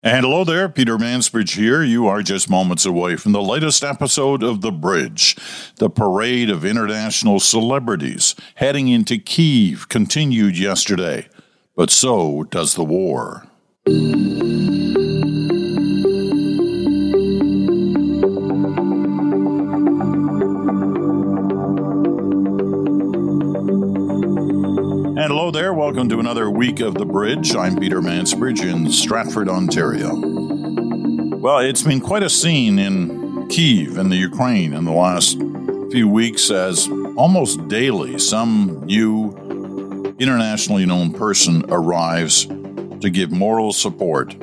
And hello there, Peter Mansbridge here. You are just moments away from the latest episode of The Bridge. The parade of international celebrities heading into Kiev continued yesterday, but so does the war. Welcome to another week of The Bridge. I'm Peter Mansbridge in Stratford, Ontario. Well, it's been quite a scene in Kiev in the Ukraine in the last few weeks as almost daily some new internationally known person arrives to give moral support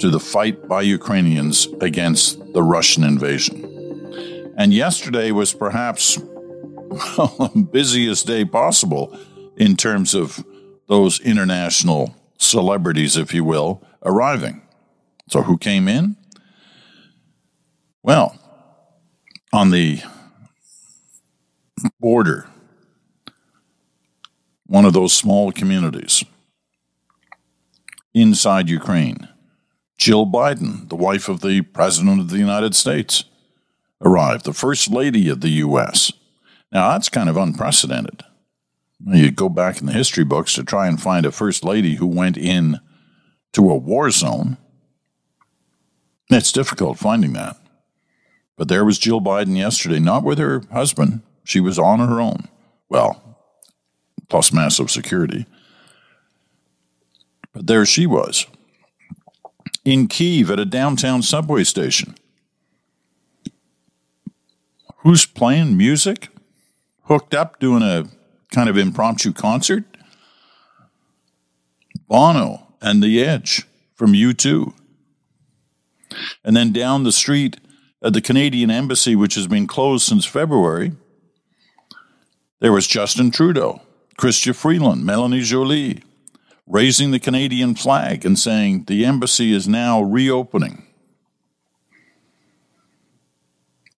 to the fight by Ukrainians against the Russian invasion. And yesterday was perhaps well, the busiest day possible in terms of those international celebrities, if you will, arriving. So, who came in? Well, on the border, one of those small communities inside Ukraine, Jill Biden, the wife of the President of the United States, arrived, the First Lady of the U.S. Now, that's kind of unprecedented. You go back in the history books to try and find a first lady who went in to a war zone. It's difficult finding that. But there was Jill Biden yesterday, not with her husband. She was on her own. Well, plus massive security. But there she was in Kiev at a downtown subway station. Who's playing music? Hooked up doing a kind of impromptu concert. Bono and The Edge from U2. And then down the street at the Canadian Embassy, which has been closed since February, there was Justin Trudeau, Chrystia Freeland, Melanie Joly raising the Canadian flag and saying the embassy is now reopening.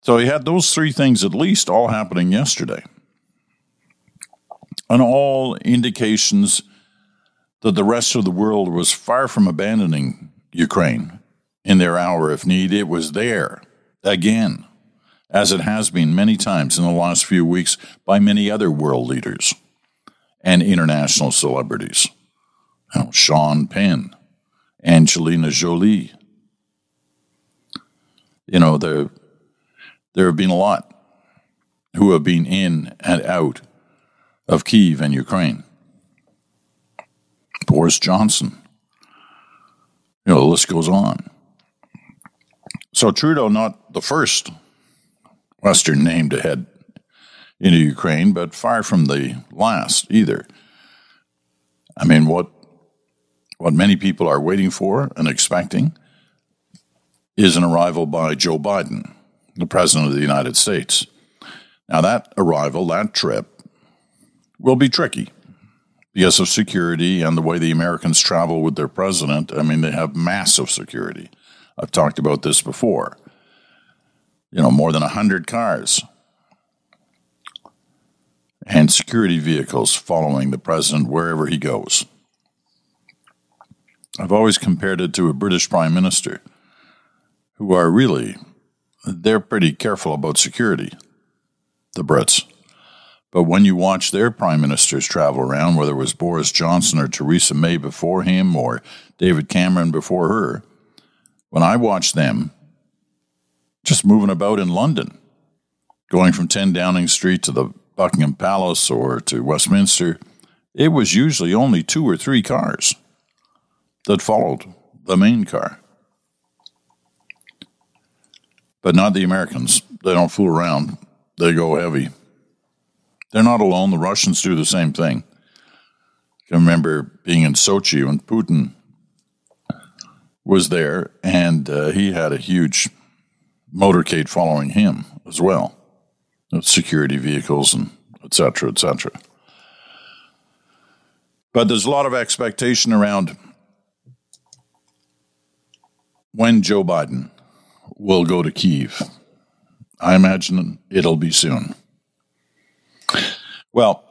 So he had those three things at least all happening yesterday and all indications that the rest of the world was far from abandoning Ukraine in their hour of need. It was there again, as it has been many times in the last few weeks by many other world leaders and international celebrities. You know, Sean Penn, Angelina Jolie. You know, there, there have been a lot who have been in and out of Kiev and Ukraine. Boris Johnson. You know, the list goes on. So Trudeau, not the first Western name to head into Ukraine, but far from the last either. I mean, what what many people are waiting for and expecting is an arrival by Joe Biden, the President of the United States. Now, that arrival, that trip, will be tricky because of security and the way the Americans travel with their president. I mean, they have massive security. I've talked about this before. You know, more than 100 cars and security vehicles following the president wherever he goes. I've always compared it to a British prime minister who are really they're pretty careful about security. The Brits. But when you watch their prime ministers travel around, whether it was Boris Johnson or Theresa May before him or David Cameron before her, when I watch them just moving about in London, going from 10 Downing Street to the Buckingham Palace or to Westminster, it was usually only two or three cars that followed the main car. But not the Americans. They don't fool around, they go heavy. They're not alone. The Russians do the same thing. I can remember being in Sochi when Putin was there, and uh, he had a huge motorcade following him as well, security vehicles and et cetera, et cetera. But there's a lot of expectation around when Joe Biden will go to Kiev. I imagine it'll be soon. Well,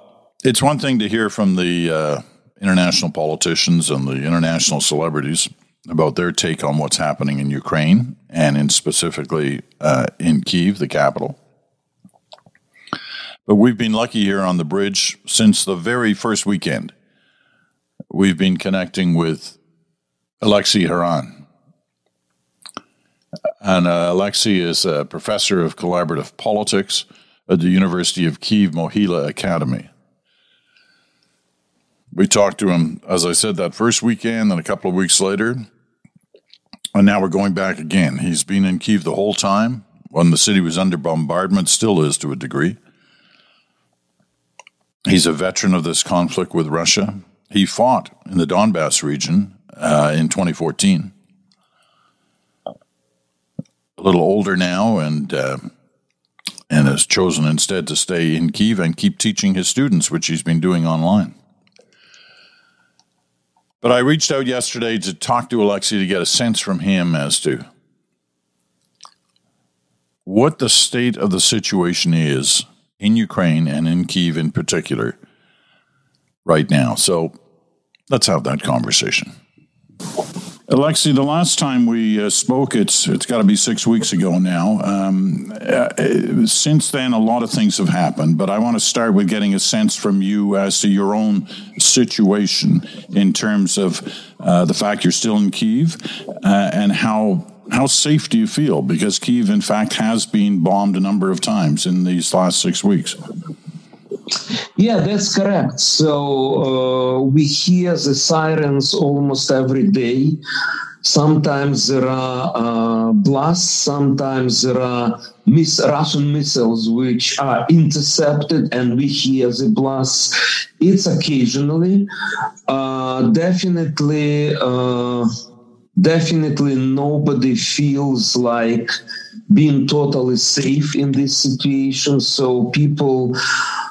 it's one thing to hear from the uh, international politicians and the international celebrities about their take on what's happening in Ukraine and in specifically uh, in Kiev, the capital. But we've been lucky here on the bridge since the very first weekend. We've been connecting with Olexiy Haran. And uh, Olexiy is a professor of comparative politics at the University of Kiev Mohyla Academy. We talked to him, as I said, that first weekend, and a couple of weeks later. And now we're going back again. He's been in Kiev the whole time when the city was under bombardment, still is to a degree. He's a veteran of this conflict with Russia. He fought in the Donbass region uh, in 2014. A little older now, and uh, and has chosen instead to stay in Kiev and keep teaching his students, which he's been doing online. But I reached out yesterday to talk to Olexiy to get a sense from him as to what the state of the situation is in Ukraine and in Kiev in particular right now. So let's have that conversation. Olexiy, the last time we uh, spoke, it's it's got to be six weeks ago now. Um, uh, since then, a lot of things have happened, but I want to start with getting a sense from you as to your own situation in terms of uh, the fact you're still in Kiev uh, and how how safe do you feel? Because Kiev, in fact, has been bombed a number of times in these last six weeks. Yeah, that's correct. So uh, we hear the sirens almost every day. Sometimes there are uh, blasts, sometimes there are miss Russian missiles which are intercepted and we hear the blasts. It's occasionally. Uh, definitely, uh, definitely nobody feels like being totally safe in this situation. So people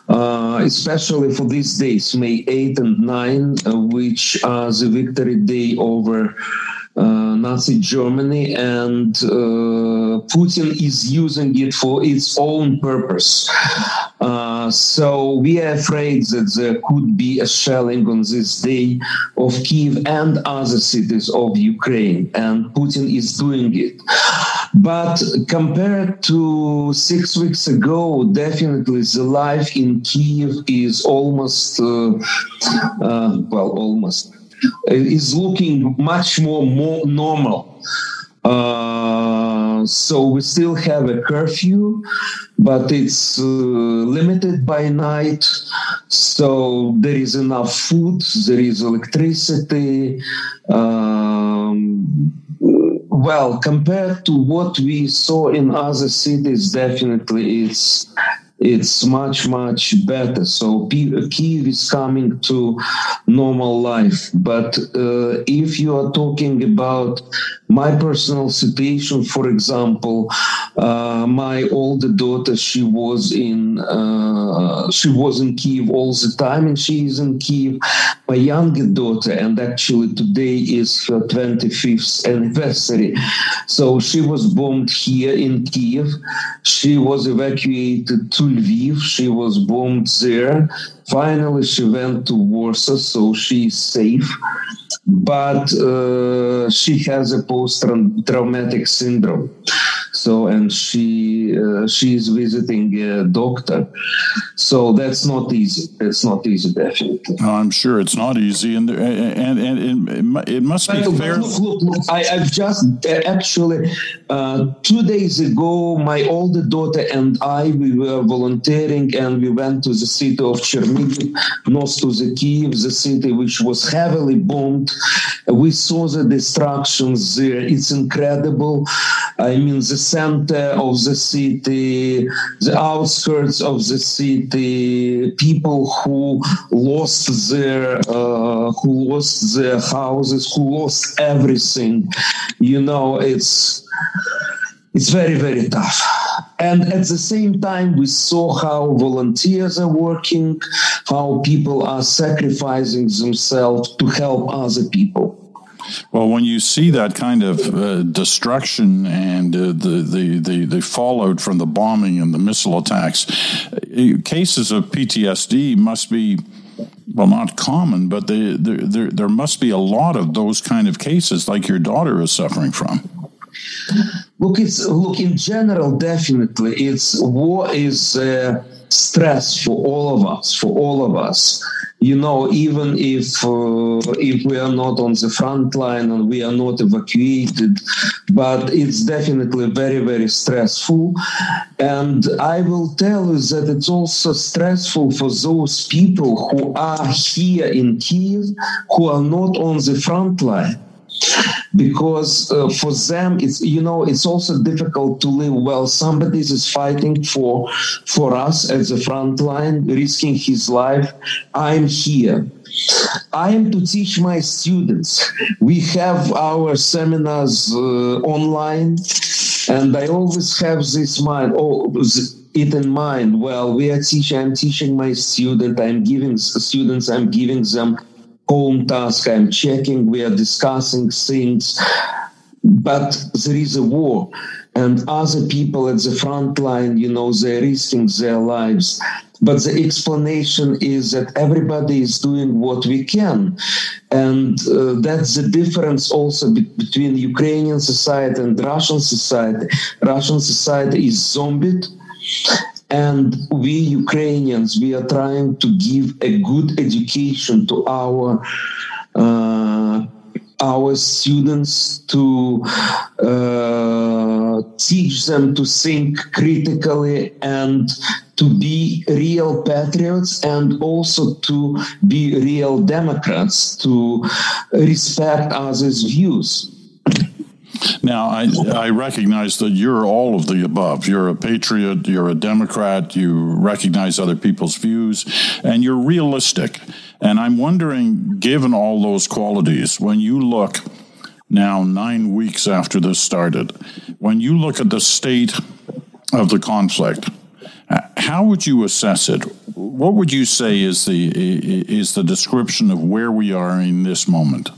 uh, especially for these days, May 8 and 9, uh, which are the victory day over uh, Nazi Germany, and uh, Putin is using it for its own purpose. Uh, so we are afraid that there could be a shelling on this day of Kiev and other cities of Ukraine, and Putin is doing it. But compared to six weeks ago, definitely the life in Kiev is almost, uh, uh, well, almost is looking much more, more normal. Uh, so we still have a curfew, but it's uh, limited by night. So there is enough food, there is electricity. Um, well, compared to what we saw in other cities, definitely it's it's much much better. So kiev is coming to normal life. But uh, if you are talking about my personal situation for example uh, my older daughter she was in uh, she was in kiev all the time and she is in kiev my younger daughter and actually today is her 25th anniversary. So she was bombed here in kiev she was evacuated to lviv. She was bombed there finally she went to warsaw so she's safe but uh, she has a post-traumatic syndrome. So, and she uh, she is visiting a doctor. So that's not easy. It's not easy, definitely. I'm sure it's not easy, and and and, it must be look, fair. Look, look, look, I, have just actually uh, two days ago, my older daughter and I we were volunteering, and we went to the city of Chernihiv, north to the Kiev, the city which was heavily bombed we saw the destructions there. It's incredible. I mean, the center of the city, the outskirts of the city, people who lost their, uh, who lost their houses, who lost everything. You know, it's it's very very tough and at the same time we saw how volunteers are working how people are sacrificing themselves to help other people well, when you see that kind of uh, destruction and uh, the, the, the, the, fallout from the bombing and the missile attacks, uh, cases of PTSD must be well, not common, but they, there, there must be a lot of those kind of cases like your daughter is suffering from. Look, it's look in general. Definitely, it's war is uh, stress for all of us. For all of us, you know, even if uh, if we are not on the front line and we are not evacuated, but it's definitely very very stressful. And I will tell you that it's also stressful for those people who are here in Kiev who are not on the front line because uh, for them it's you know it's also difficult to live well somebody is fighting for for us at the front line risking his life i'm here I am to teach my students. We have our seminars uh, online, and I always have this mind. Oh, it in mind. Well, we are teaching. I'm teaching my student. I'm giving students. I'm giving them home task. I'm checking, we are discussing things, but there is a war. And other people at the front line, you know, they're risking their lives. But the explanation is that everybody is doing what we can. And uh, that's the difference also be- between Ukrainian society and Russian society. Russian society is zombied and we Ukrainians, we are trying to give a good education to our uh, our students to uh, teach them to think critically and to be real patriots and also to be real Democrats, to respect others' views. Now, I, I recognize that you're all of the above. You're a patriot, you're a Democrat, you recognize other people's views, and you're realistic. And I'm wondering, given all those qualities, when you look now, nine weeks after this started, when you look at the state of the conflict, how would you assess it? What would you say is the is the description of where we are in this moment?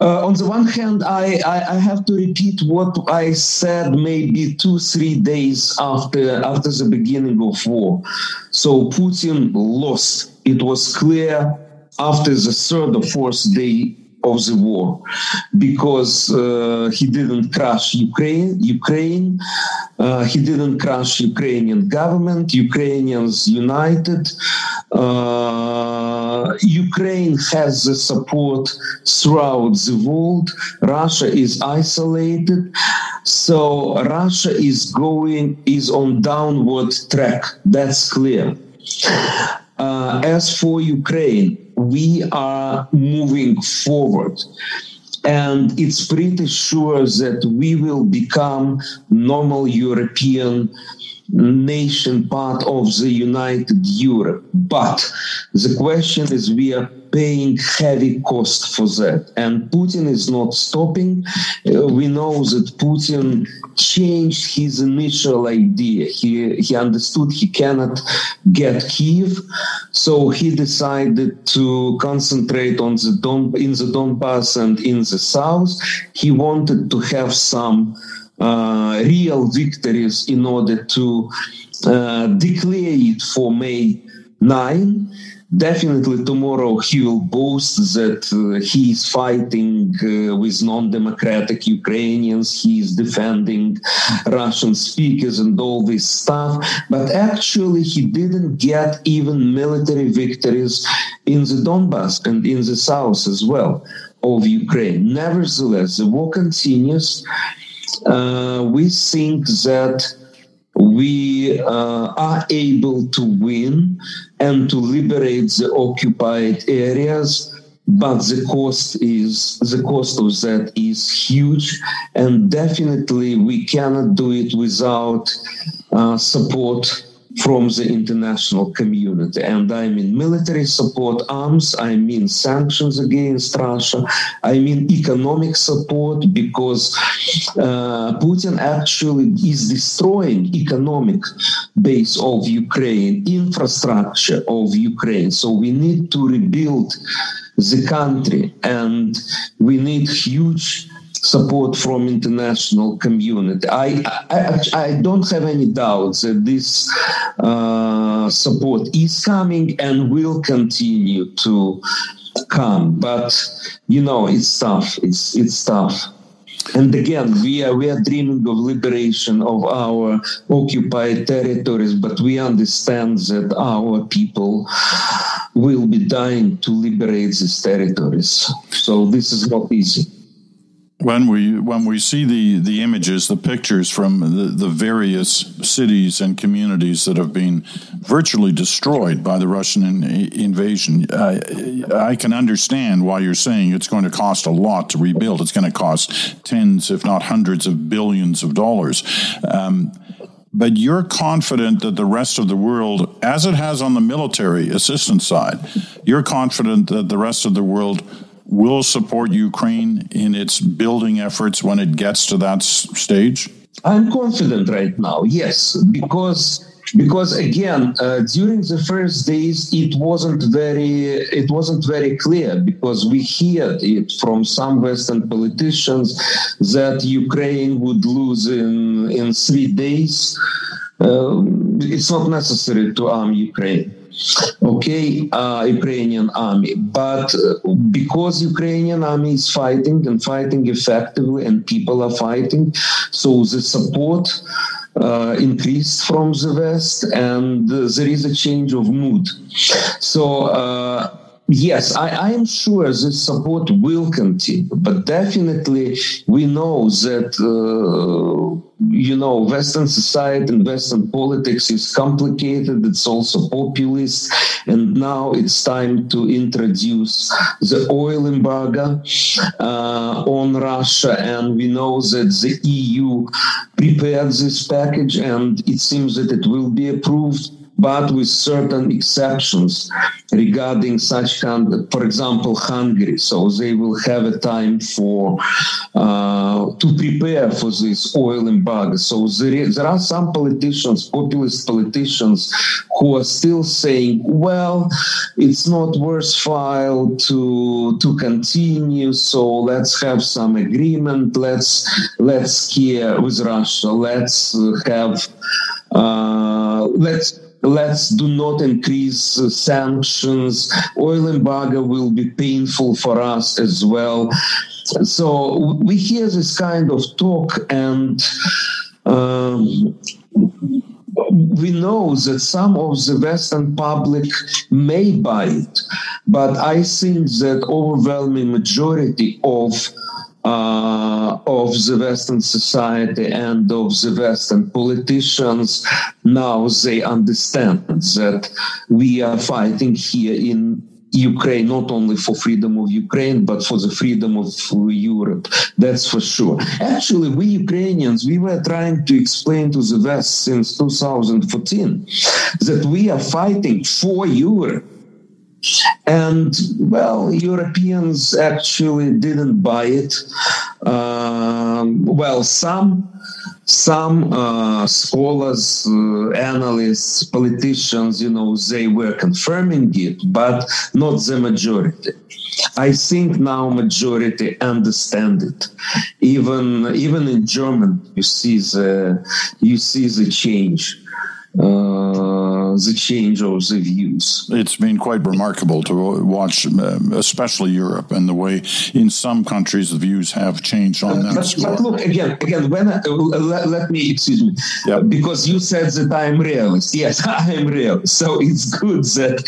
Uh, on the one hand, I, I, I, have to repeat what I said maybe two, three days after, after the beginning of war. So Putin lost. It was clear after the third or fourth day of the war because uh, he didn't crush Ukraine. Ukraine. Uh, he didn't crush Ukrainian government. Ukrainians united. Uh, Ukraine has the support throughout the world. Russia is isolated. So Russia is going is on downward track. That's clear. Uh, as for Ukraine, we are moving forward. And it's pretty sure that we will become normal European nation part of the United Europe. But the question is we are paying heavy cost for that. And Putin is not stopping. Uh, we know that Putin changed his initial idea. He, he understood he cannot get Kiev. So he decided to concentrate on the Don, in the Donbass and in the south. He wanted to have some uh, real victories in order to uh, declare it for May 9. Definitely tomorrow he will boast that uh, he is fighting uh, with non-democratic Ukrainians, he is defending Russian speakers and all this stuff. But actually he didn't get even military victories in the Donbass and in the south as well of Ukraine. Nevertheless, the war continues uh, we think that we uh, are able to win and to liberate the occupied areas but the cost is the cost of that is huge and definitely we cannot do it without uh, support from the international community. And I mean military support, arms, I mean sanctions against Russia, I mean economic support because uh, Putin actually is destroying economic base of Ukraine, infrastructure of Ukraine. So we need to rebuild the country and we need huge support from international community. I, I, I don't have any doubts that this uh, support is coming and will continue to come. But you know, it's tough. It's it's tough. And again, we are we are dreaming of liberation of our occupied territories, but we understand that our people will be dying to liberate these territories. So this is not easy when we when we see the the images, the pictures from the, the various cities and communities that have been virtually destroyed by the Russian in, invasion, I, I can understand why you're saying it's going to cost a lot to rebuild. It's going to cost tens, if not hundreds, of billions of dollars. Um, but you're confident that the rest of the world, as it has on the military assistance side, you're confident that the rest of the world will support Ukraine in its building efforts when it gets to that stage? I'm confident right now, yes, because because again uh, during the first days it wasn't very it wasn't very clear because we heard it from some western politicians that ukraine would lose in in three days um, it's not necessary to arm ukraine okay, uh, Ukrainian army. But uh, because Ukrainian army is fighting and fighting effectively, and people are fighting, so the support uh, increased from the West, and uh, there is a change of mood. So uh, Yes, I, I, am sure this support will continue, but definitely we know that uh, you know Western society and Western politics is complicated. It's also populist, and now it's time to introduce the oil embargo uh, on Russia. And we know that the EU prepared this package, and it seems that it will be approved but with certain exceptions regarding such kind, for example, Hungary. So they will have a time for uh, to prepare for this oil embargo. So there, there are some politicians, populist politicians, who are still saying, "Well, it's not worthwhile to to continue. So let's have some agreement. Let's let's care with Russia. Let's have." Uh, let's let's do not increase uh, sanctions. Oil embargo will be painful for us as well. So we hear this kind of talk and. Um, we know that some of the Western public may buy it, but I think that overwhelming majority of uh, of the Western society and of the Western politicians. Now they understand that we are fighting here in Ukraine, not only for freedom of Ukraine, but for the freedom of Europe. That's for sure. Actually, we Ukrainians, we were trying to explain to the West since 2014 that we are fighting for Europe and well, Europeans actually didn't buy it. Um, well, some some uh, scholars, uh, analysts, politicians, you know, they were confirming it, but not the majority. I think now majority understand it. Even even in German, you see the you see the change. Uh, the change of the views. It's been quite remarkable to watch, uh, especially Europe, and the way in some countries the views have changed on that but. But look again, again. When I, uh, let, let, me excuse me, yep. because you said that I am realist. Yes, I am realist. So it's good that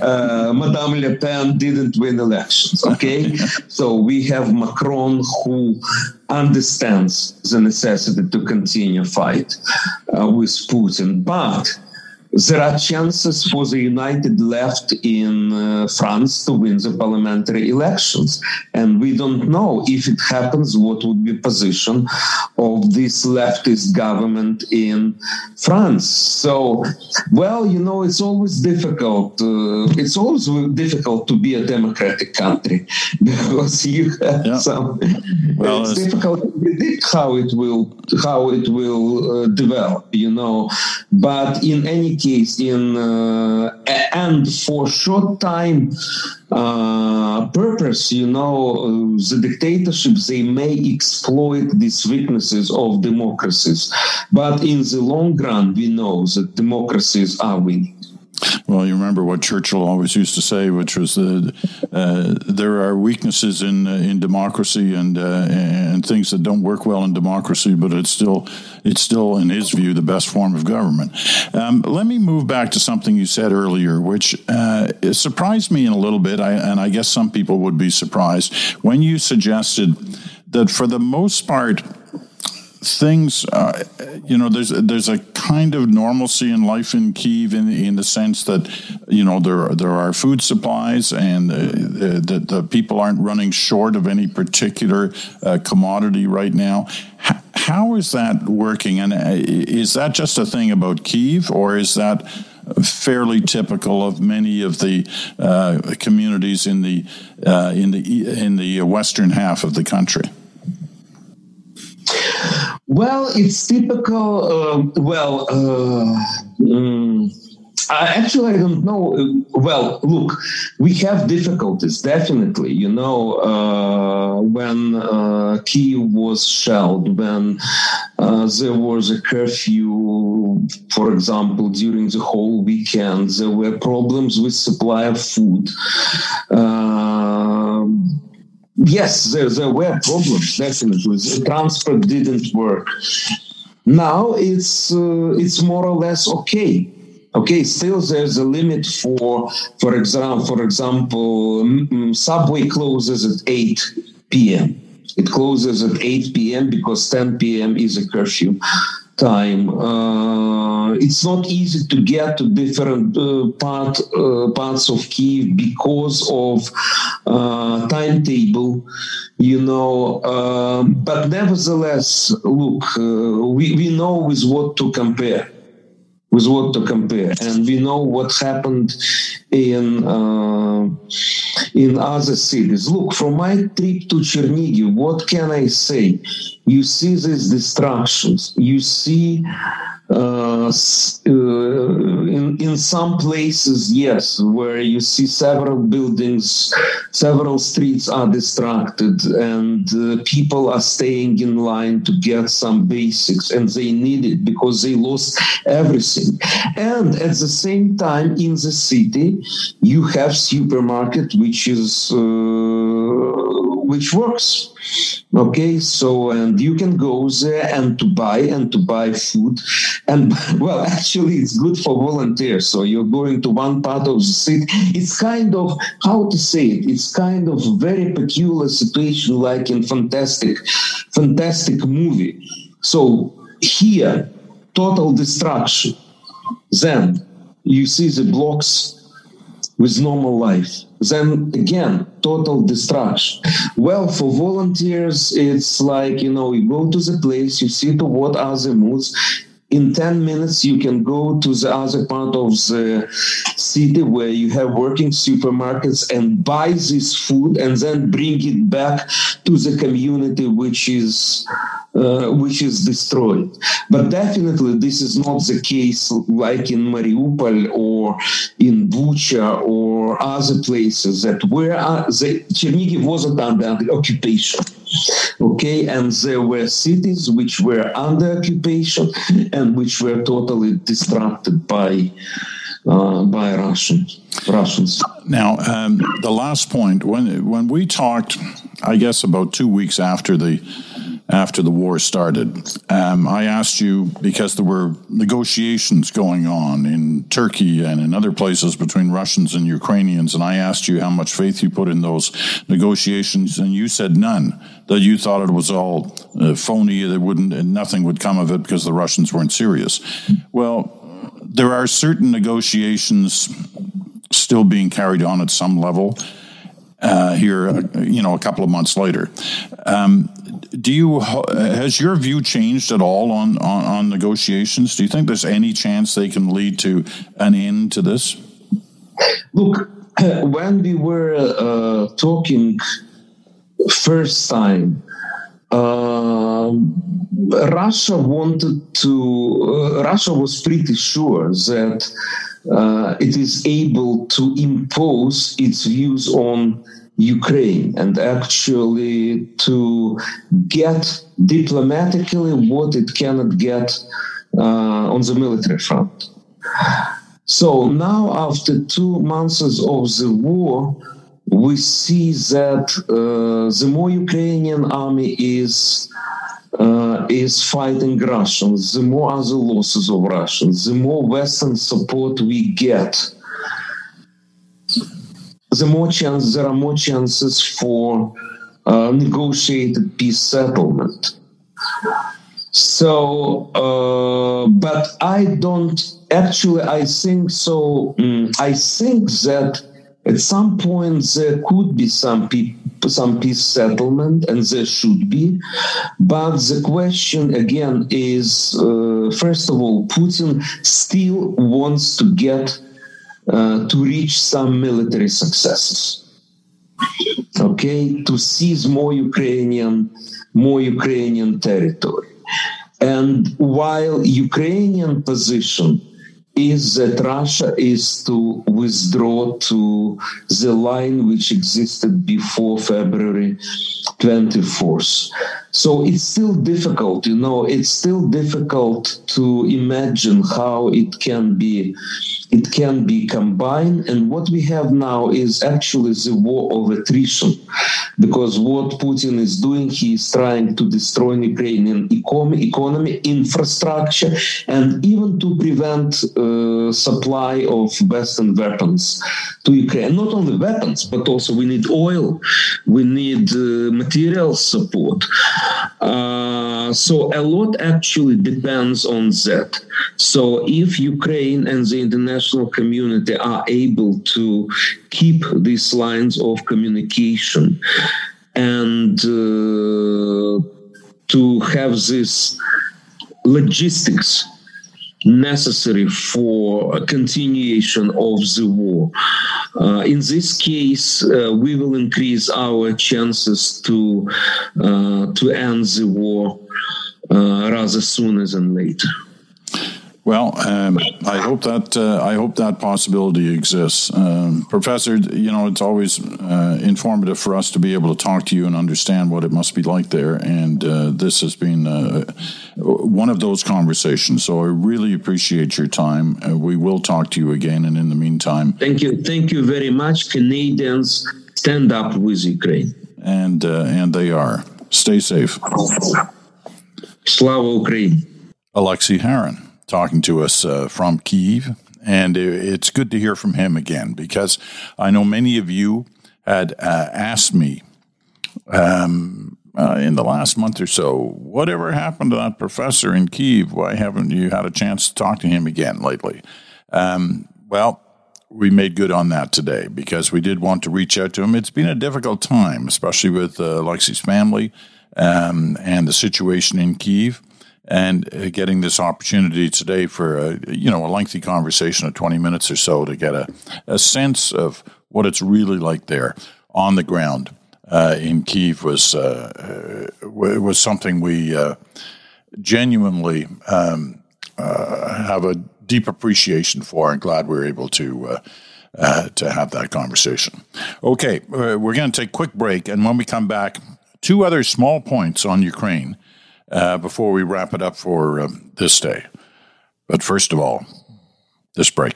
uh, Madame Le Pen didn't win elections. Okay, so we have Macron who understands the necessity to continue fight uh, with Putin, but there are chances for the united left in uh, France to win the parliamentary elections. And we don't know if it happens, what would be position of this leftist government in France. So, well, you know, it's always difficult. Uh, it's always difficult to be a democratic country because you have yeah. some. Well, it's, it's, difficult predict how it will how it will uh, develop. You know, but in any case, in uh, and for short time uh, purpose, you know, uh, the dictatorships they may exploit these weaknesses of democracies, but in the long run, we know that democracies are winning. Well, you remember what Churchill always used to say, which was that uh, there are weaknesses in uh, in democracy and uh, and things that don't work well in democracy, but it's still it's still, in his view, the best form of government. Um, let me move back to something you said earlier, which uh, surprised me in a little bit, I, and I guess some people would be surprised when you suggested that for the most part things, uh, you know, there's there's a kind of normalcy in life in Kiev in in the sense that you know there there are food supplies and uh, the, the people aren't running short of any particular uh, commodity right now. H- how is that working, and uh, is that just a thing about Kiev, or is that fairly typical of many of the uh, communities in the uh, in the in the western half of the country? Well, it's typical. Uh, well, uh, mm, I actually I don't know. Well, look, we have difficulties definitely. You know, uh, when uh, Kiev was shelled, when uh, there was a curfew, for example, during the whole weekend, there were problems with supply of food. Uh, Yes, there, there were problems, definitely. The transport didn't work. Now it's uh, it's more or less okay. Okay, still there's a limit for, for example, for example, subway closes at 8 p.m. It closes at 8 p.m. because 10 p.m. is a curfew time. Uh, it's not easy to get to different uh, part uh, parts of Kiev because of uh, timetable, you know. Um, but nevertheless, look, uh, we we know with what to compare with what to compare. And we know what happened in uh, in other cities. Look, from my trip to Chernihiv, what can I say? You see these destructions. You see uh, uh, in in some places, yes, where you see several buildings, several streets are distracted, and uh, people are staying in line to get some basics, and they need it because they lost everything. And at the same time, in the city, you have supermarket which is which works. Okay, so and you can go there and to buy and to buy food, and well, actually, it's good for volunteers. So you're going to one part of the city. It's kind of how to say it. It's kind of very peculiar situation, like in fantastic, fantastic movie. So here, total destruction. Then you see the blocks with normal life. Then again, total destruction. Well, for volunteers, it's like, you know, you go to the place, you see to what are the moods. In 10 minutes, you can go to the other part of the city where you have working supermarkets and buy this food and then bring it back to the community, which is uh, which is destroyed. But definitely, this is not the case like in Mariupol or in Bucha or other places that where uh, the Chernihiv wasn't under occupation. Okay, and there were cities which were under occupation and which were totally distracted by uh, by Russians. Russians. Now, um, the last point when when we talked, I guess about two weeks after the after the war started. Um, I asked you because there were negotiations going on in Turkey and in other places between Russians and Ukrainians, and I asked you how much faith you put in those negotiations, and you said none. That you thought it was all uh, phony. That wouldn't, nothing would come of it because the Russians weren't serious. Well, there are certain negotiations still being carried on at some level. Uh, here, you know, a couple of months later. Um, do you has your view changed at all on, on, on negotiations? Do you think there's any chance they can lead to an end to this? Look, when we were uh, talking first time, uh, Russia wanted to, uh, Russia was pretty sure that uh, it is able to impose its views on Ukraine and actually to get diplomatically what it cannot get uh, on the military front. So now, after two months of the war, we see that uh, the more Ukrainian army is uh, is fighting Russians, the more are the losses of Russians, the more Western support we get, the more chance there are more chances for uh, negotiated peace settlement. So, uh, but I don't actually. I think so. Um, I think that at some point there could be some pe- some peace settlement, and there should be. But the question again is: uh, first of all, Putin still wants to get uh, to reach some military successes. Okay, to seize more Ukrainian, more Ukrainian territory. And while Ukrainian position is that Russia is to withdraw to the line which existed before February 24th. So it's still difficult, you know, it's still difficult to imagine how it can be it can be combined. And what we have now is actually the war of attrition, because what Putin is doing, he is trying to destroy Ukrainian economy, infrastructure, and even to prevent uh, supply of Western weapons to Ukraine. Not only weapons, but also we need oil, we need uh, material support. Uh, so a lot actually depends on that. So if Ukraine and the international community are able to keep these lines of communication and uh, to have this logistics necessary for a continuation of the war. Uh, in this case, uh, we will increase our chances to uh, to end the war uh, rather sooner than later. Well, um, I hope that uh, I hope that possibility exists, um, Professor. You know, it's always uh, informative for us to be able to talk to you and understand what it must be like there. And uh, this has been uh, one of those conversations. So I really appreciate your time. Uh, we will talk to you again, and in the meantime, thank you, thank you very much. Canadians stand up with Ukraine, and uh, and they are. Stay safe. Slava Ukraine. Olexiy Haran talking to us uh, from Kiev. And it's good to hear from him again because I know many of you had uh, asked me um, uh, in the last month or so, whatever happened to that professor in Kiev? Why haven't you had a chance to talk to him again lately? Um, well, we made good on that today because we did want to reach out to him. It's been a difficult time, especially with uh, Olexiy's family um, and the situation in Kiev and uh, getting this opportunity today for a, you know a lengthy conversation of 20 minutes or so to get a, a sense of what it's really like there on the ground uh, in Kiev was uh, uh was something we uh, genuinely um, uh, have a deep appreciation for and glad we are able to to have that conversation. Okay, we're going to take a quick break, and when we come back, two other small points on Ukraine uh, before we wrap it up for um, this day. But first of all, this break.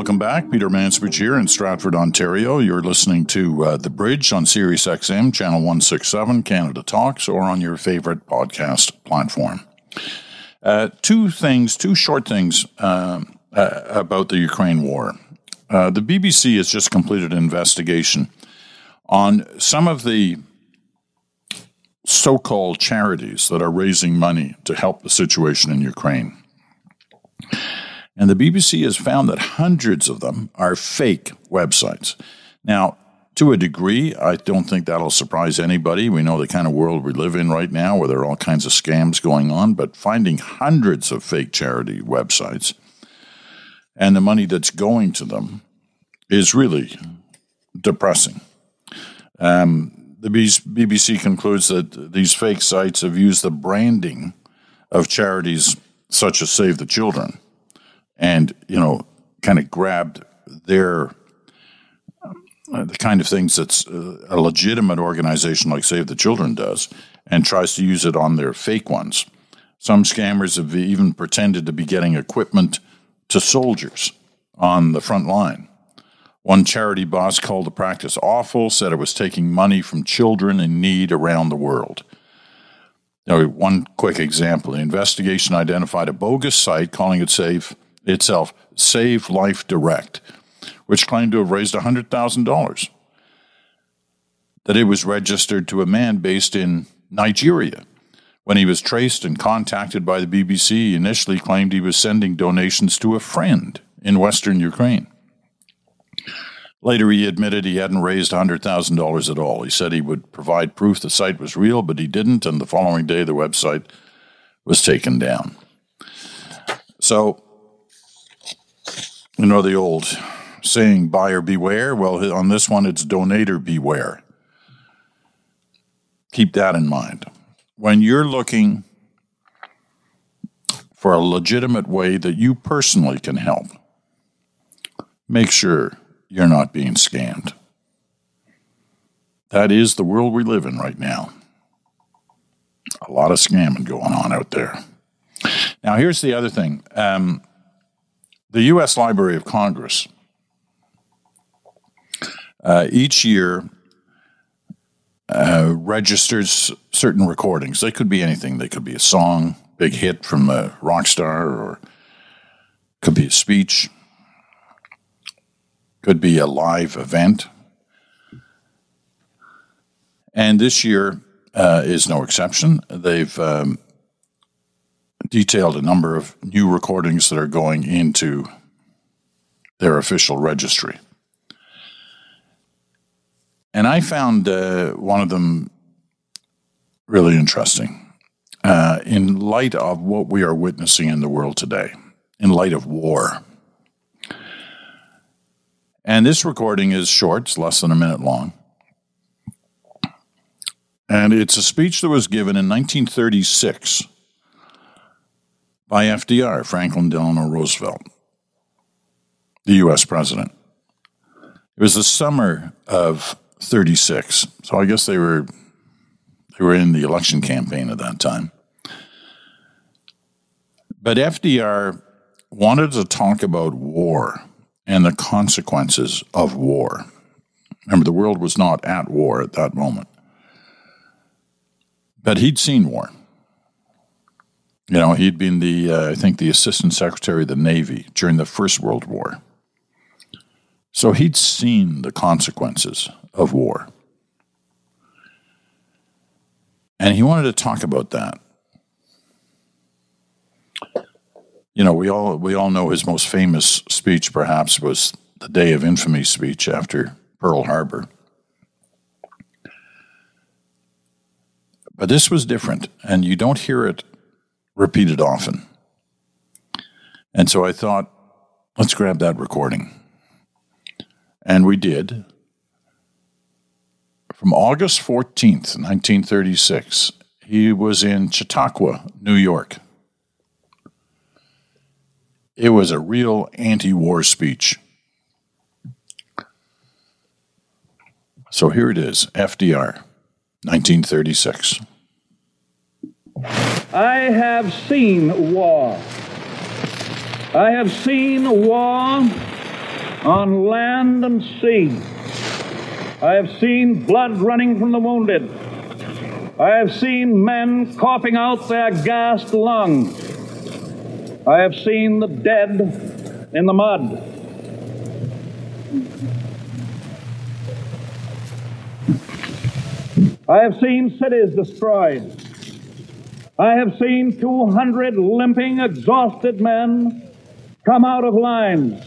Welcome back. Peter Mansbridge here in Stratford, Ontario. You're listening to uh, The Bridge on Sirius XM, Channel 167, Canada Talks, or on your favorite podcast platform. Uh, two things, two short things uh, uh, about the Ukraine war. Uh, the BBC has just completed an investigation on some of the so called charities that are raising money to help the situation in Ukraine. And the BBC has found that hundreds of them are fake websites. Now, to a degree, I don't think that'll surprise anybody. We know the kind of world we live in right now where there are all kinds of scams going on, but finding hundreds of fake charity websites and the money that's going to them is really depressing. Um, the BBC concludes that these fake sites have used the branding of charities such as Save the Children and, you know, kind of grabbed their uh, the kind of things that uh, a legitimate organization like Save the Children does and tries to use it on their fake ones. Some scammers have even pretended to be getting equipment to soldiers on the front line. One charity boss called the practice awful, said it was taking money from children in need around the world. Now, one quick example the investigation identified a bogus site calling it Save, itself Save Life Direct, which claimed to have raised $100,000. That it was registered to a man based in Nigeria. When he was traced and contacted by the BBC, he initially claimed he was sending donations to a friend in Western Ukraine. Later, he admitted he hadn't raised $100,000 at all. He said he would provide proof the site was real, but he didn't, and the following day the website was taken down. So, you know the old saying, buyer beware? Well, on this one, it's donator beware. Keep that in mind. When you're looking for a legitimate way that you personally can help, make sure you're not being scammed. That is the world we live in right now. A lot of scamming going on out there. Now, here's the other thing um, the U.S. Library of Congress uh, each year uh, registers certain recordings. They could be anything, they could be a song, big hit from a rock star, or could be a speech could be a live event. And this year uh, is no exception. They've um, detailed a number of new recordings that are going into their official registry. And I found uh, one of them really interesting. Uh, in light of what we are witnessing in the world today, in light of war, and this recording is short, it's less than a minute long. And it's a speech that was given in 1936 by FDR, Franklin Delano Roosevelt, the US president. It was the summer of 36. So I guess they were they were in the election campaign at that time. But FDR wanted to talk about war and the consequences of war. Remember, the world was not at war at that moment. But he'd seen war. You know, he'd been the, uh, I think, the Assistant Secretary of the Navy during the First World War. So he'd seen the consequences of war. And he wanted to talk about that. you know, we all we all know his most famous speech, perhaps, was the Day of Infamy speech after Pearl Harbor. But this was different, and you don't hear it repeated often. And so I thought, let's grab that recording. And we did. From August 14th, 1936, he was in Chautauqua, New York. It was a real anti war speech. So here it is FDR, 1936. I have seen war. I have seen war on land and sea. I have seen blood running from the wounded. I have seen men coughing out their gassed lungs. I have seen the dead in the mud. I have seen cities destroyed. I have seen 200 limping, exhausted men come out of lines,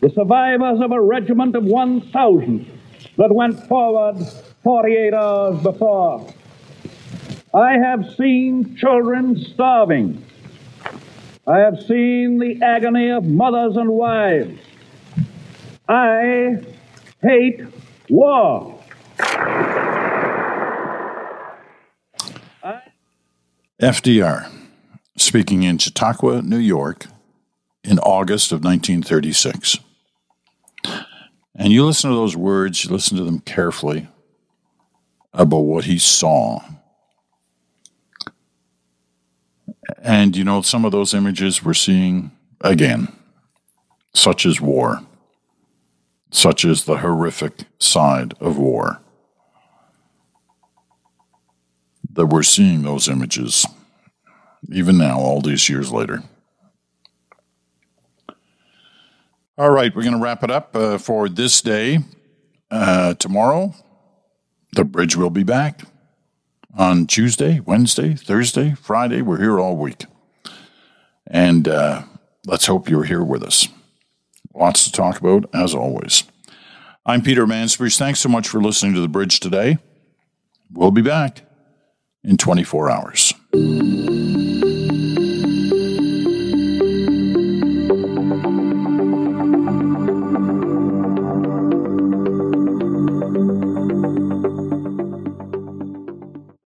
the survivors of a regiment of 1,000 that went forward 48 hours before. I have seen children starving. I have seen the agony of mothers and wives. I hate war. FDR, speaking in Chautauqua, New York, in August of 1936. And you listen to those words, you listen to them carefully about what he saw. And you know, some of those images we're seeing again, such as war, such as the horrific side of war. That we're seeing those images even now, all these years later. All right, we're going to wrap it up uh, for this day. Uh, tomorrow, the bridge will be back on Tuesday, Wednesday, Thursday, Friday. We're here all week. And uh, let's hope you're here with us. Lots to talk about, as always. I'm Peter Mansbridge. Thanks so much for listening to The Bridge today. We'll be back in 24 hours.